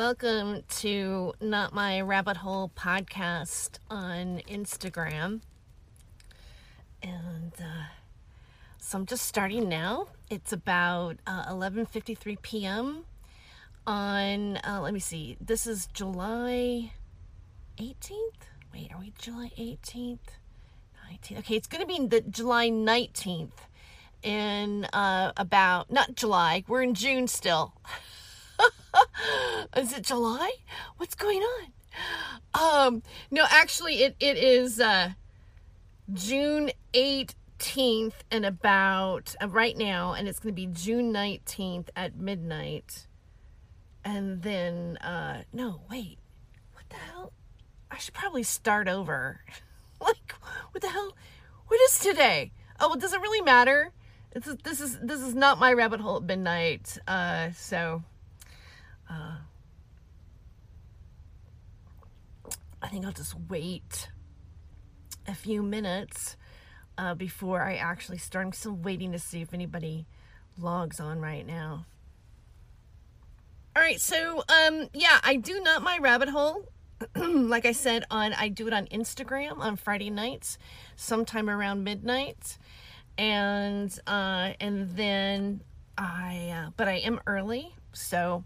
welcome to Not My Rabbit Hole podcast on Instagram. And uh, so I'm just starting now. It's about uh, 11:53 p.m. on. Uh, let me see. This is July 18th. Wait, are we July 18th? 19th. Okay, it's going to be the July 19th in uh, about not July. We're in June still. is it July? What's going on? Um, no, actually, it it is uh, June 18th and about uh, right now, and it's going to be June 19th at midnight. And then, uh, no, wait, what the hell? I should probably start over. like, what the hell? What is today? Oh, well, does it really matter? This is this is this is not my rabbit hole at midnight. Uh, so, uh, I think I'll just wait a few minutes uh, before I actually start. I'm still waiting to see if anybody logs on right now. All right, so um, yeah, I do not my rabbit hole. like I said, on I do it on Instagram on Friday nights, sometime around midnight, and uh, and then I, uh, but I am early, so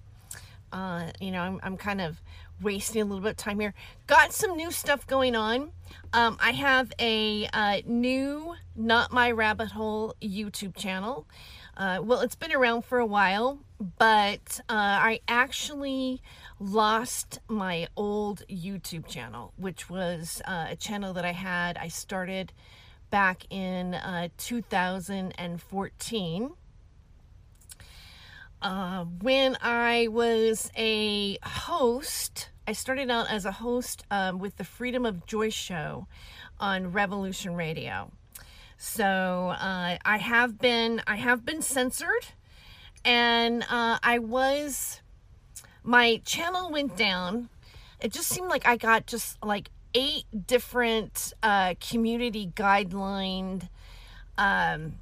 uh, you know I'm I'm kind of wasting a little bit of time here. Got some new stuff going on. Um, I have a uh, new Not My Rabbit Hole YouTube channel. Uh, well, it's been around for a while, but uh, I actually lost my old YouTube channel, which was uh, a channel that I had. I started back in uh, 2014. Uh, when I was a host, I started out as a host um, with the Freedom of Joy show on Revolution Radio. So uh, I have been I have been censored, and uh, I was my channel went down. It just seemed like I got just like eight different uh, community guideline um,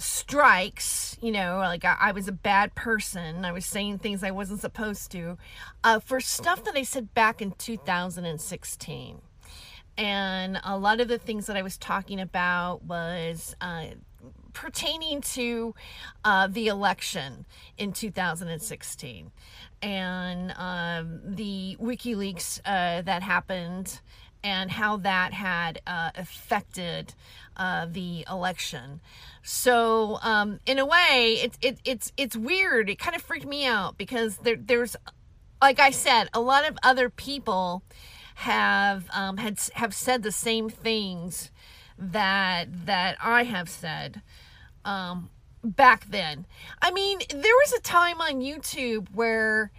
strikes, you know, like I, I, was a bad person. I was saying things I wasn't supposed to uh, for stuff that I said back in 2016. And a lot of the things that I was talking about was uh, pertaining to uh, the election in 2016 and um, the WikiLeaks uh, that happened and how that had uh, affected uh, the election. So, um, in a way, it's it, it's it's weird. It kind of freaked me out because there, there's, like I said, a lot of other people have um, had have said the same things that that I have said um, back then. I mean, there was a time on YouTube where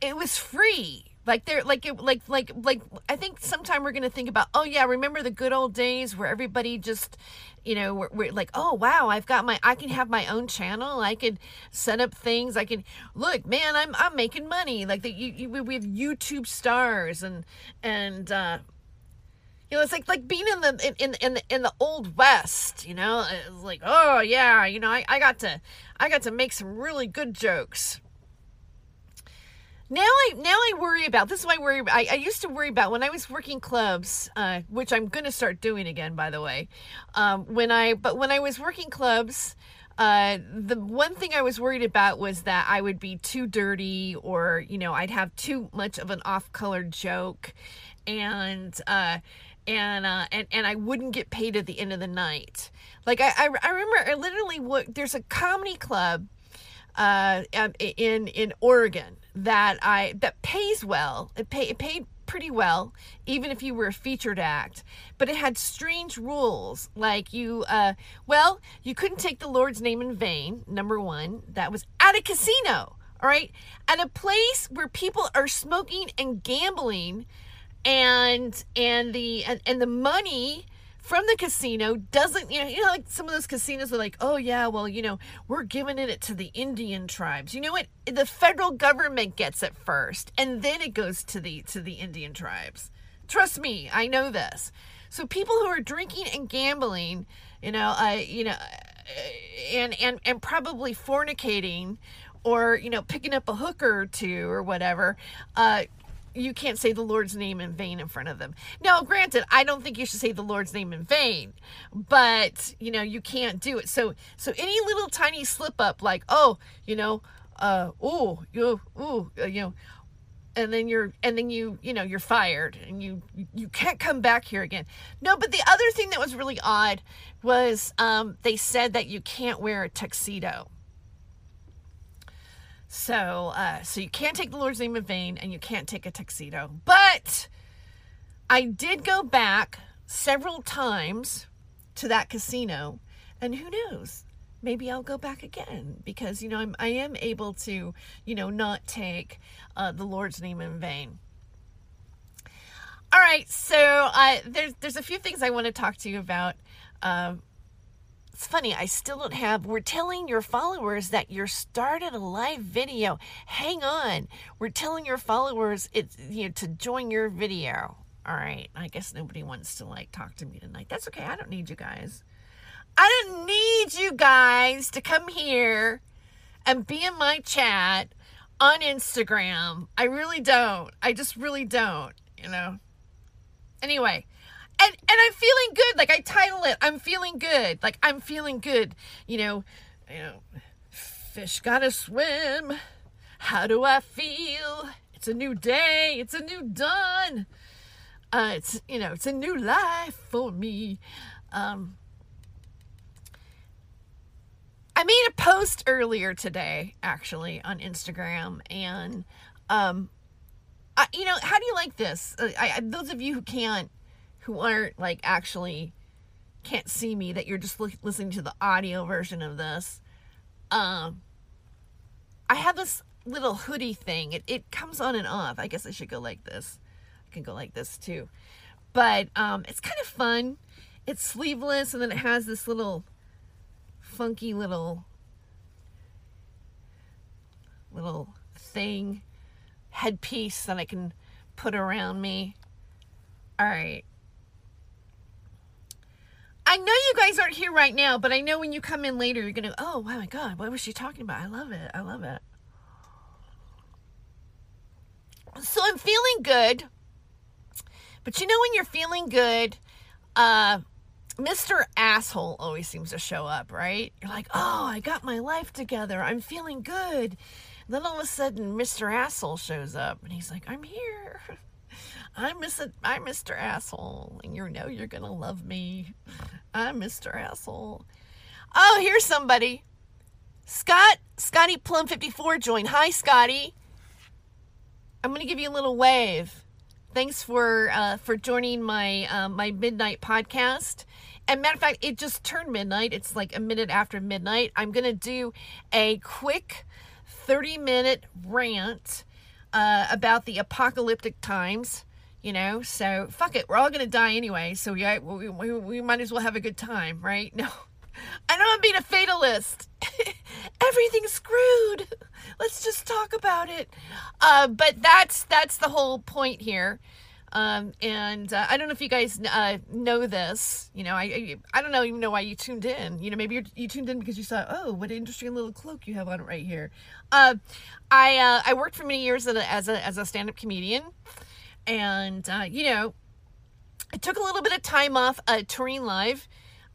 it was free like they're like it like like like i think sometime we're gonna think about oh yeah remember the good old days where everybody just you know we're, we're, like oh wow i've got my i can have my own channel. I can set up things. I can look man i'm i'm making money. Like that you, you we have youtube stars and and uh you know, it's like like being in the in in the, in the old west. You know, it's like oh yeah, you know, I, I got to I got to make some really good jokes now I now I worry about this is why I worry. I, I used to worry about when I was working clubs, uh, which I'm going to start doing again, by the way. Um, when I but when I was working clubs, uh, the one thing I was worried about was that I would be too dirty, or you know, I'd have too much of an off-colored joke, and uh, and uh, and and I wouldn't get paid at the end of the night. Like I I, I remember I literally there's a comedy club uh, in in Oregon that I that pays well. It pay it paid pretty well, even if you were a featured act. But it had strange rules, like you, uh, well, you couldn't take the Lord's name in vain. Number one, that was at a casino. All right, at a place where people are smoking and gambling, and and the and, and the money from the casino doesn't you know you know like some of those casinos are like oh yeah well you know we're giving it to the indian tribes. You know what? The federal government gets it first and then it goes to the to the indian tribes. Trust me i know this. So people who are drinking and gambling you know uh, you know uh, and and and probably fornicating or you know picking up a hooker or two or whatever uh you can't say the Lord's name in vain in front of them. Now, granted, I don't think you should say the Lord's name in vain, but you know, you can't do it. So, so any little tiny slip up, like, oh, you know, uh, oh, you, oh, you know, and then you're, and then you, you know, you're fired and you, you can't come back here again. No, but the other thing that was really odd was, um, they said that you can't wear a tuxedo. So, uh, so you can't take the Lord's name in vain, and you can't take a tuxedo. But I did go back several times to that casino, and who knows? Maybe I'll go back again because you know I'm I am able to you know not take uh, the Lord's name in vain. All right, so uh, there's there's a few things I want to talk to you about. Um, it's funny, I still don't have. We're telling your followers that you're started a live video. Hang on. We're telling your followers it's you know to join your video. All right. I guess nobody wants to like talk to me tonight. That's okay. I don't need you guys. I don't need you guys to come here and be in my chat on Instagram. I really don't. I just really don't, you know. Anyway, and and I'm feeling good. Like I title it, I'm feeling good. Like I'm feeling good. You know, you know, fish gotta swim. How do I feel? It's a new day. It's a new dawn. Uh, it's you know, it's a new life for me. Um, I made a post earlier today, actually, on Instagram, and um, I, you know, how do you like this? Uh, I, I, those of you who can't who aren't like actually can't see me that you're just listening to the audio version of this um i have this little hoodie thing. It, it comes on and off. I guess i should go like this. I can go like this too. But um it's kind of fun. It's sleeveless and then it has this little funky little little thing headpiece that i can put around me. All right I know you guys aren't here right now, but I know when you come in later, you're going to, oh, wow, my God, what was she talking about? I love it. I love it. So I'm feeling good. But you know, when you're feeling good, uh, Mr. Asshole always seems to show up, right? You're like, oh, I got my life together. I'm feeling good. Then all of a sudden, Mr. Asshole shows up and he's like, I'm here. I'm Mr. I'm Mr. Asshole, and you know you're gonna love me. I'm Mr. Asshole. Oh, here's somebody. Scott, Scotty Plum 54 joined. Hi, Scotty. I'm gonna give you a little wave. Thanks for uh, for joining my uh, my midnight podcast. And matter of fact, it just turned midnight. It's like a minute after midnight. I'm gonna do a quick 30 minute rant uh, about the apocalyptic times you know? So fuck it we're all gonna die anyway so yeah we, we, we might as well have a good time right? No. I know i'm being a fatalist. Everything's screwed. Let's just talk about it. Uh, but that's that's the whole point here. Um, and uh, I don't know if you guys uh, know this. You know, I, I, don't know even know why you tuned in. You know, maybe you tuned in because you saw, oh, what interesting little cloak you have on right here. Uh, I uh, I worked for many years as a as a, as a stand up comedian, and uh, you know, I took a little bit of time off uh, touring live.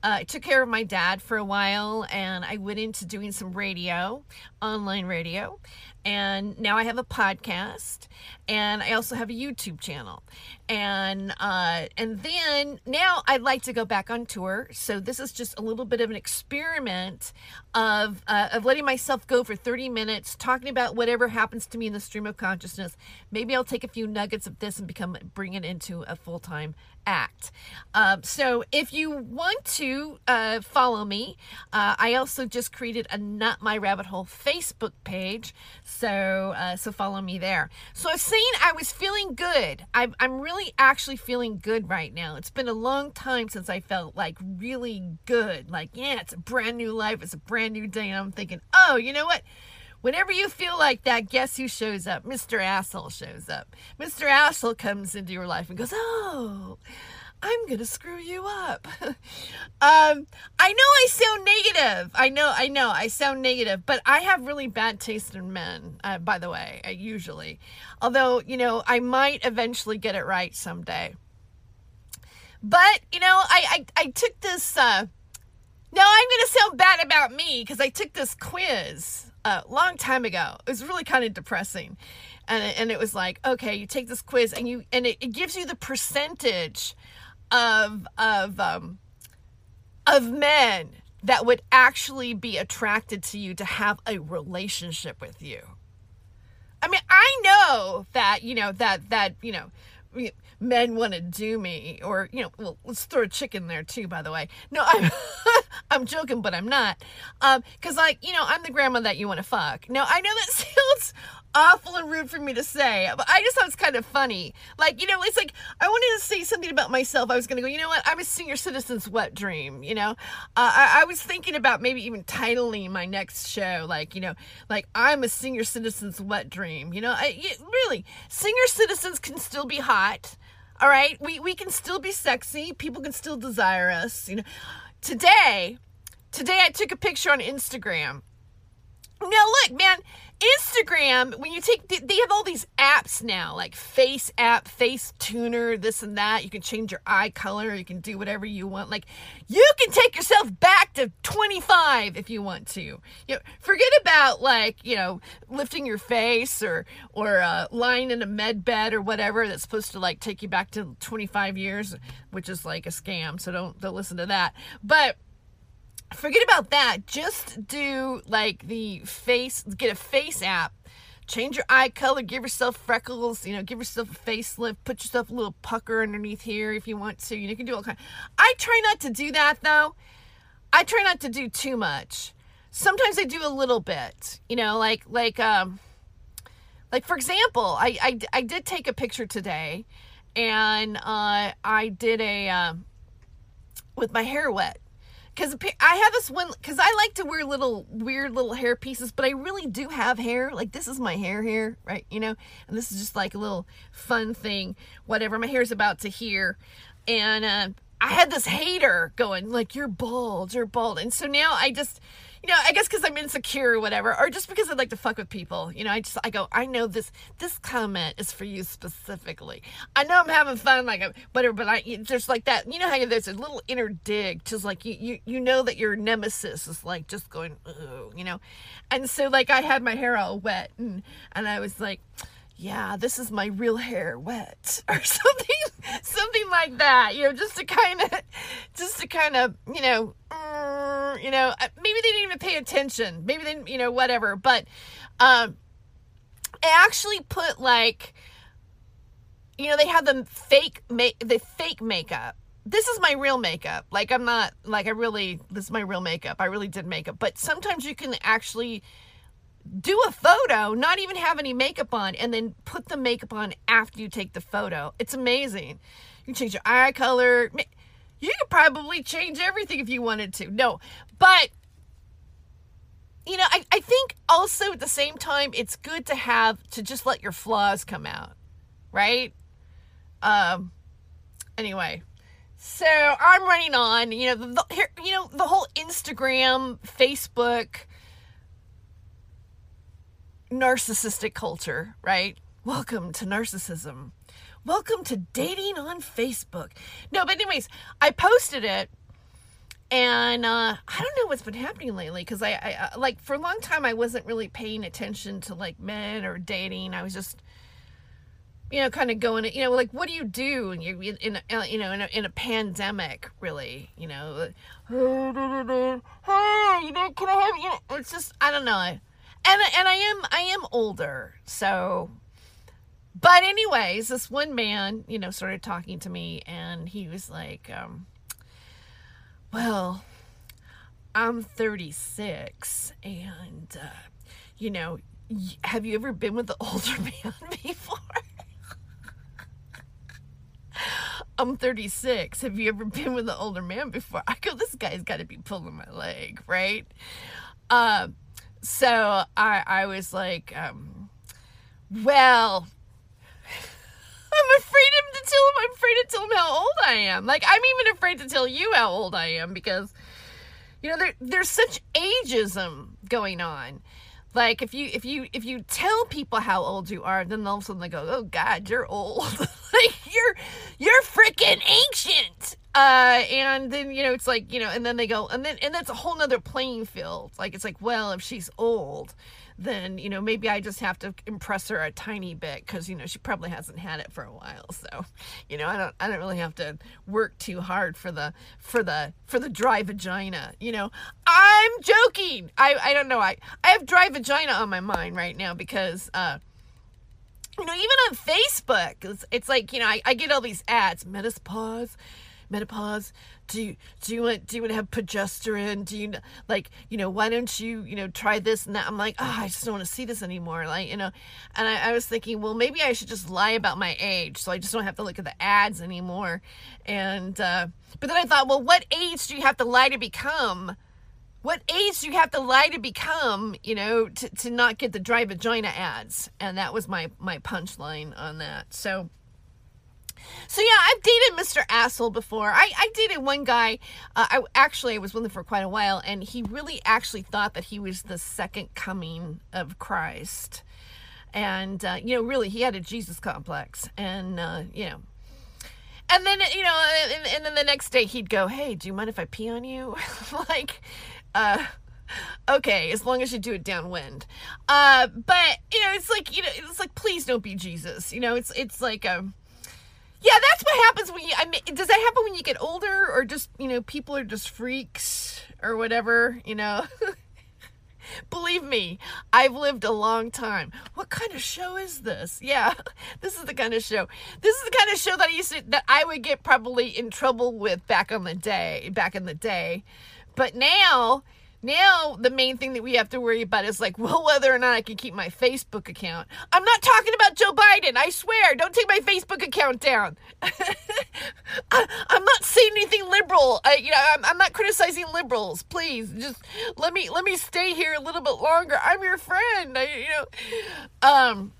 Uh, I took care of my dad for a while, and I went into doing some radio, online radio, and now I have a podcast, and I also have a YouTube channel, and uh, and then now I'd like to go back on tour. So this is just a little bit of an experiment of uh, of letting myself go for 30 minutes, talking about whatever happens to me in the stream of consciousness. Maybe I'll take a few nuggets of this and become bring it into a full time act. Um, so if you want to uh, follow me, uh, I also just created a Not My Rabbit Hole Facebook page. So uh, so follow me there. So I was I was feeling good. I'm, I'm really actually feeling good right now. It's been a long time since I felt like really good. Like, yeah, it's a brand new life. It's a brand new day. And I'm thinking, oh, you know what? Whenever you feel like that, guess who shows up? Mr. Asshole shows up. Mr. Asshole comes into your life and goes, Oh, I'm gonna screw you up. um, I know I sound negative. I know, I know, I sound negative, but I have really bad taste in men. Uh, by the way, I usually, although you know, I might eventually get it right someday. But you know, I I, I took this. Uh, I'm gonna sound bad about me because I took this quiz a long time ago. It was really kind of depressing. And, and it was like, okay, you take this quiz and you and it, it gives you the percentage of of um, of men that would actually be attracted to you to have a relationship with you. I mean, I know that you know that that you know men want to do me or you know well let's throw a chicken there too by the way. No i'm i'm joking but i'm not. Um because like you know i'm the grandma that you want to fuck. Now i know that sounds awful and rude for me to say, but I just thought it's kind of funny. Like, you know, it's like I wanted to say something about myself. I was going to go, you know what? I'm a senior citizen's wet dream, you know? Uh, I, I, was thinking about maybe even titling my next show, like, you know, like I'm a senior citizen's wet dream, you know? I, really, senior citizens can still be hot. All right? We, we can still be sexy. People can still desire us, you know? Today, today I took a picture on Instagram. Now, look, man, Instagram, when you take, they have all these apps now, like Face App, Face Tuner, this and that. You can change your eye color. You can do whatever you want. Like, you can take yourself back to 25 if you want to. You know, forget about like, you know, lifting your face or or uh, lying in a med bed or whatever that's supposed to like take you back to 25 years, which is like a scam. So don't don't listen to that. But forget about that. Just do like the face, get a face app, change your eye color, give yourself freckles, you know, give yourself a facelift, put yourself a little pucker underneath here if you want to. You, can do all kind. I try not to do that though. I try not to do too much. Sometimes I do a little bit, you know, like like um like for example, I I, I did take a picture today and uh I did a uh, with my hair wet because I have this one because I like to wear little weird little hair pieces, but I really do have hair. Like this is my hair here, right? You know, and this is just like a little fun thing. Whatever, my hair's about to here, and uh, I had this hater going like, "You're bald, you're bald," and so now I just you know, I guess because I'm insecure or whatever, or just because I like to fuck with people. You know, I just I go, I know this this comment is for you specifically. I know I'm having fun, like whatever, but I there's like that. You know how you there's a little inner dig, just like you you you know that your nemesis is like just going, you know, and so like I had my hair all wet and and I was like yeah, this is my real hair wet or something, something like that, you know, just to kind of, just to kind of, you know, you know, uh, maybe they didn't even pay attention. Maybe they, you know, whatever. But um, I actually put like, you know, they have the fake make the fake makeup. This is my real makeup. Like I'm not like I really this is my real makeup. I really did makeup. But sometimes you can actually do a photo, not even have any makeup on, and then put the makeup on after you take the photo. It's amazing. You can change your eye color. You could probably change everything if you wanted to. No, but you know, I, I think also at the same time, it's good to have to just let your flaws come out, right? Um, anyway, so I'm running on, you know, the, the you know, the whole Instagram, Facebook, narcissistic culture, right? Welcome to narcissism. Welcome to dating on Facebook. No, but anyways, I posted it and uh, I don't know what's been happening lately because I, I, uh, like for a long time I wasn't really paying attention to like men or dating. I was just you know kind of going you know like what do you do in you in a, uh, you know in a, in a pandemic really you know hey you know can I have you know it's just I don't know and and I am I am older so but anyways, this one man, you know, started talking to me and he was like, um, well, I'm 36 and, uh, you know, have you ever been with an older man before? I'm 36. Have you ever been with an older man before? I go, this guy's got to be pulling my leg, right? Uh, so I, I was like, um, well, I'm afraid to tell him. I'm afraid to tell him how old I am. Like I'm even afraid to tell you how old I am because, you know, there there's such ageism going on. Like if you if you if you tell people how old you are, then all of a sudden they go, "Oh God, you're old. like you're you're freaking ancient." Uh, and then you know it's like you know, and then they go, and then and that's a whole nother playing field. Like it's like, well, if she's old, then you know maybe I just have to impress her a tiny bit because you know she probably hasn't had it for a while. So you know I don't I don't really have to work too hard for the for the for the dry vagina. You know I'm joking. I I don't know. I I have dry vagina on my mind right now because uh you know even on Facebook it's, it's like you know I, I get all these ads menopause menopause? Do you do you want do you want to have progesterone? Do you like you know why don't you you know try this and that? I'm like oh i just don't want to see this anymore like you know? And I, I was thinking well maybe i should just lie about my age so i just don't have to look at the ads anymore. And uh but then i thought well what age do you have to lie to become? What age do you have to lie to become you know to, to not get the dry vagina ads? And that was my my punchline on that. So so yeah, I've dated Mr. Asshole before. I, I dated one guy. Uh, I actually I was with him for quite a while, and he really actually thought that he was the second coming of Christ, and uh, you know, really, he had a Jesus complex, and uh, you know. And then you know, and, and then the next day he'd go, "Hey, do you mind if I pee on you?" like, uh, okay, as long as you do it downwind. Uh, but you know, it's like you know, it's like please don't be Jesus. You know, it's it's like um yeah, that's what happens when you. I mean, does that happen when you get older, or just you know, people are just freaks or whatever? You know. Believe me, I've lived a long time. What kind of show is this? Yeah, this is the kind of show. This is the kind of show that I used to that I would get probably in trouble with back on the day, back in the day. But now now, the main thing that we have to worry about is like, well, whether or not I can keep my Facebook account. I'm not talking about Joe Biden. I swear. Don't take my Facebook account down. I, am not saying anything liberal. I, you know, I'm, I'm not criticizing liberals. Please, just let me let me stay here a little bit longer. I'm your friend. I, you know, um.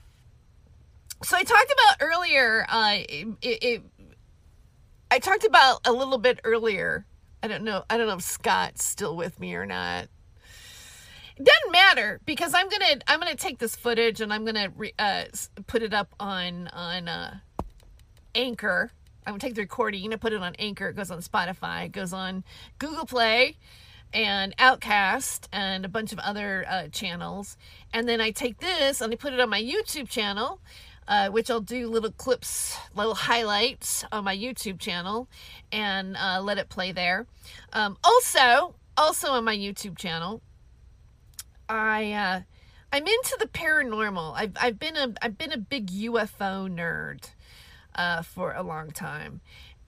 So I talked about earlier. Uh, it, it I talked about a little bit earlier I don't know. I don't know if Scott's still with me or not. It doesn't matter because I'm gonna I'm gonna take this footage and I'm gonna re, uh, put it up on on uh, Anchor. I'm gonna take the recording and put it on Anchor. It goes on Spotify. It goes on Google Play and Outcast and a bunch of other uh, channels. And then I take this and I put it on my YouTube channel uh, which I'll do little clips, little highlights on my YouTube channel and uh, let it play there. Um, also, also on my YouTube channel, I uh, I'm into the paranormal. I've I've been a I've been a big UFO nerd uh, for a long time,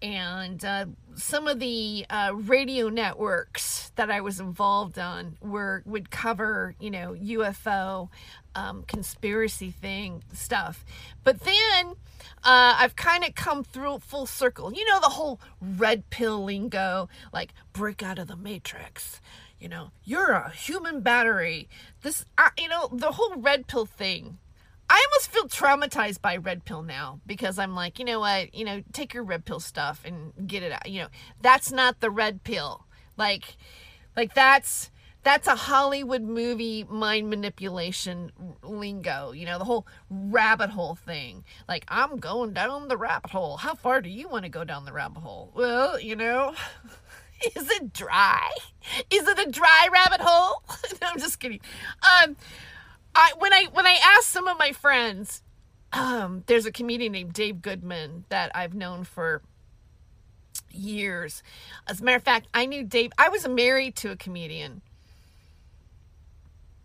and uh, some of the uh, radio networks that I was involved on were would cover you know UFO um, conspiracy thing stuff, but then uh, I've kind of come through full circle. You know the whole red pill lingo, like break out of the matrix. You know, you're a human battery. This, you know, the whole red pill thing I almost feel traumatized by red pill now because I'm like, you know what, you know, take your red pill stuff and get it out. You know, that's not the red pill. Like, like that's that's a Hollywood movie mind manipulation lingo. You know, the whole rabbit hole thing. Like, I'm going down the rabbit hole. How far do you want to go down the rabbit hole? Well, you know. Is it dry? Is it a dry rabbit hole? no, I'm just kidding. Um, I when I when I asked some of my friends, um, there's a comedian named Dave Goodman that I've known for years. As a matter of fact, I knew Dave. I was married to a comedian.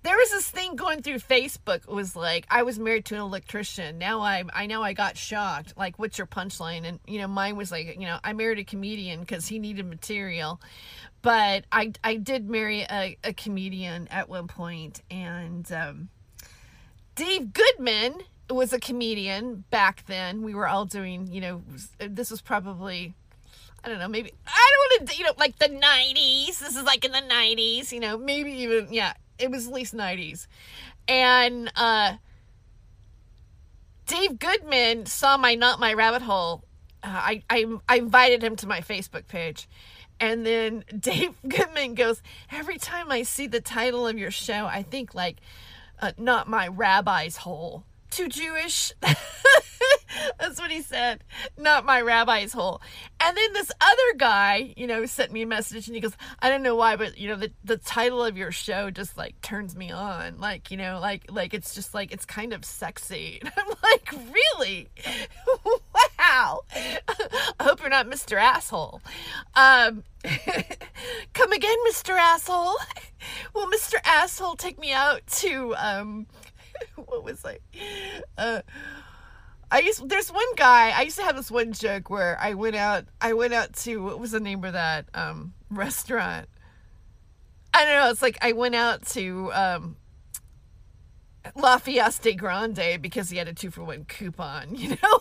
There was this thing going through Facebook. It was like I was married to an electrician. Now I I know I got shocked. Like, what's your punchline? And you know, mine was like, you know, I married a comedian because he needed material but I I did marry a, a comedian at one point, and um, Dave Goodman was a comedian back then. We were all doing, you know, this was probably, I don't know, maybe, I don't want to, you know, like the 90s. This is like in the 90s, you know, maybe even, yeah, it was at least 90s. And, uh, Dave Goodman saw my Not My Rabbit Hole uh, I, I I invited him to my Facebook page, and then Dave Goodman goes, every time I see the title of your show, I think like, uh, not my rabbi's hole. Too Jewish. That's what he said. Not my rabbi's hole. And then this other guy, you know, sent me a message and he goes, I don't know why, but you know, the, the title of your show just like turns me on. Like, you know, like like it's just like it's kind of sexy. And I'm like, really? wow. I hope you're not Mr. Asshole. Um come again, Mr. Asshole. Will Mr. Asshole take me out to um what was I? Uh I used there's one guy I used to have this one joke where I went out I went out to what was the name of that um restaurant? I don't know it's like I went out to um La Fiesta Grande because he had a two for one coupon you know?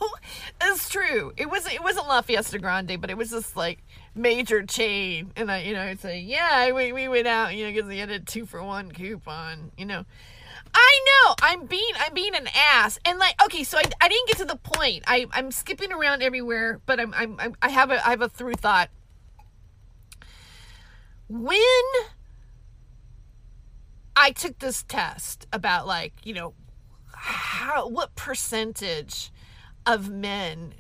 It's true. It wasn't it wasn't La Fiesta Grande but it was this like major chain. And I you know I'd say yeah we, we went out you know because he had a two for one coupon you know I know. I'm being I'm being an ass. And like okay, so I, I didn't get to the point. I I'm skipping around everywhere, but I'm I'm, I'm I have a I have a through thought. When I took this test about like, you know, how what percentage of men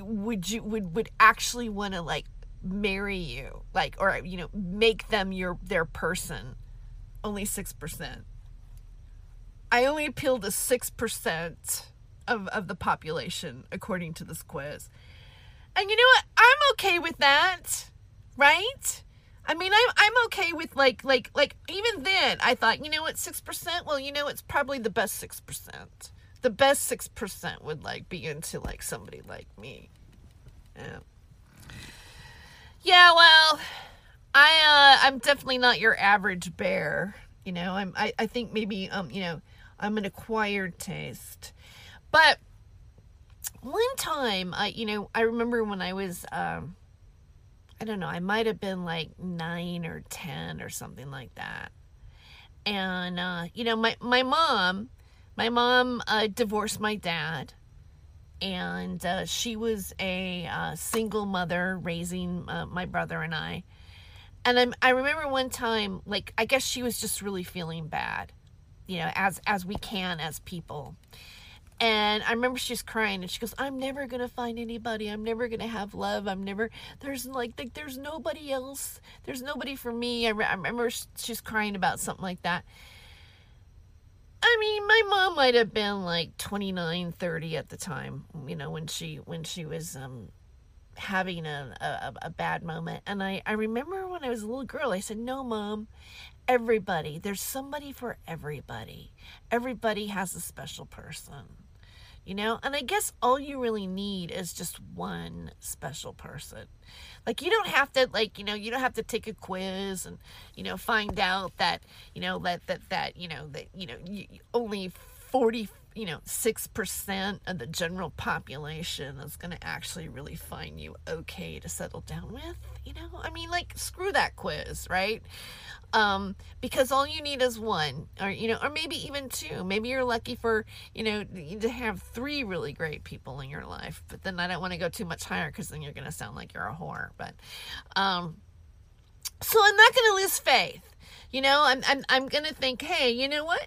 would you would would actually want to like marry you like or you know make them your their person only 6% I only appeal to 6% of, of the population, according to this quiz. And you know what? I'm okay with that, right? I mean, I'm I'm okay with like like like even then I thought, you know what, six percent. Well, you know, it's probably the best six percent. The best six percent would like be into like somebody like me. Yeah. Yeah. Well, I uh, I'm definitely not your average bear. You know, I'm I I think maybe um you know I'm an acquired taste. But one time, I you know, I remember when I was um I don't know, I might have been like 9 or 10 or something like that. And uh you know, my my mom, my mom uh divorced my dad and uh, she was a uh, single mother raising uh, my brother and I. And I'm, I remember one time, like I guess she was just really feeling bad, you know, as as we can as people. And I remember she's crying and she goes, I'm never to find anybody. I'm never to have love. I'm never, there's like, like, there's nobody else. There's nobody for me. I, re- I remember she's crying about something like that. I mean, my mom might have been like 29, 30 at the time, you know, when she, when she was, um, having a, a, a bad moment. And I, I remember when I was a little girl, I said, no, mom, everybody. There's somebody for everybody. Everybody has a special person. You know, and I guess all you really need is just one special person. Like you don't have to like, you know, you don't have to take a quiz and, you know, find out that, you know, that that that, you know, that, you know, you, only 40 you know, 6% of the general population is going to actually really find you okay to settle down with, you know? I mean, like, screw that quiz, right? Um, because all you need is one, or, you know, or maybe even two. Maybe you're lucky for, you know, to have three really great people in your life. But then I don't want to go too much higher because then you're going to sound like you're a whore. But, um, so I'm not going to lose faith. You know, I'm, I'm, I'm going to think, hey, you know what?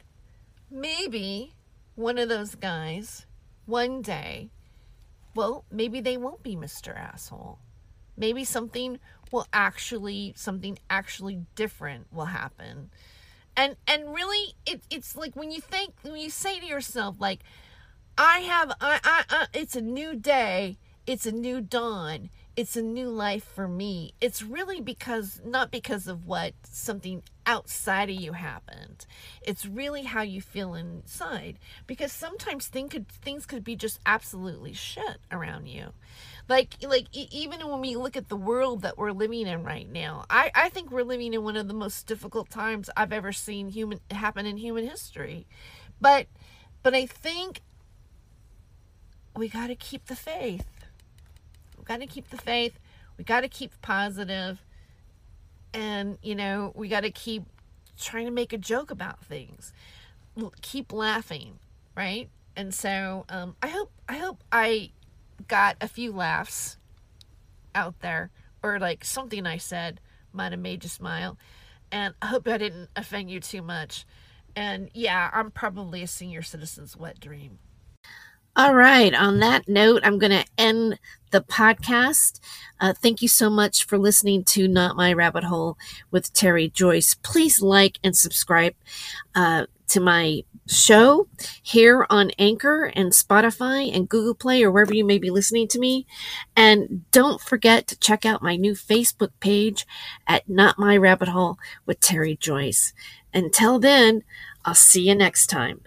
Maybe one of those guys one day, well, maybe they won't be Mr. Asshole. Maybe something will actually something actually different will happen. And and really it, it's like when you think when you say to yourself like I have I, I, I it's a new day, it's a new dawn it's a new life for me. It's really because, not because of what something outside of you happened. It's really how you feel inside. Because sometimes thing could, things could be just absolutely shit around you. Like, like even when we look at the world that we're living in right now, I, I think we're living in one of the most difficult times I've ever seen human happen in human history. But, but I think we got to keep the faith we got to keep the faith. We got to keep positive. And, you know, we got to keep trying to make a joke about things. Keep laughing, right? And so um, I hope I hope I got a few laughs out there, or like something I said might have made you smile. And I hope I didn't offend you too much. And yeah, I'm probably a senior citizen's wet dream. All right. On that note, I'm going to end the podcast. Uh, thank you so much for listening to Not My Rabbit Hole with Terry Joyce. Please like and subscribe uh, to my show here on Anchor and Spotify and Google Play or wherever you may be listening to me. And don't forget to check out my new Facebook page at Not My Rabbit Hole with Terry Joyce. Until then, I'll see you next time.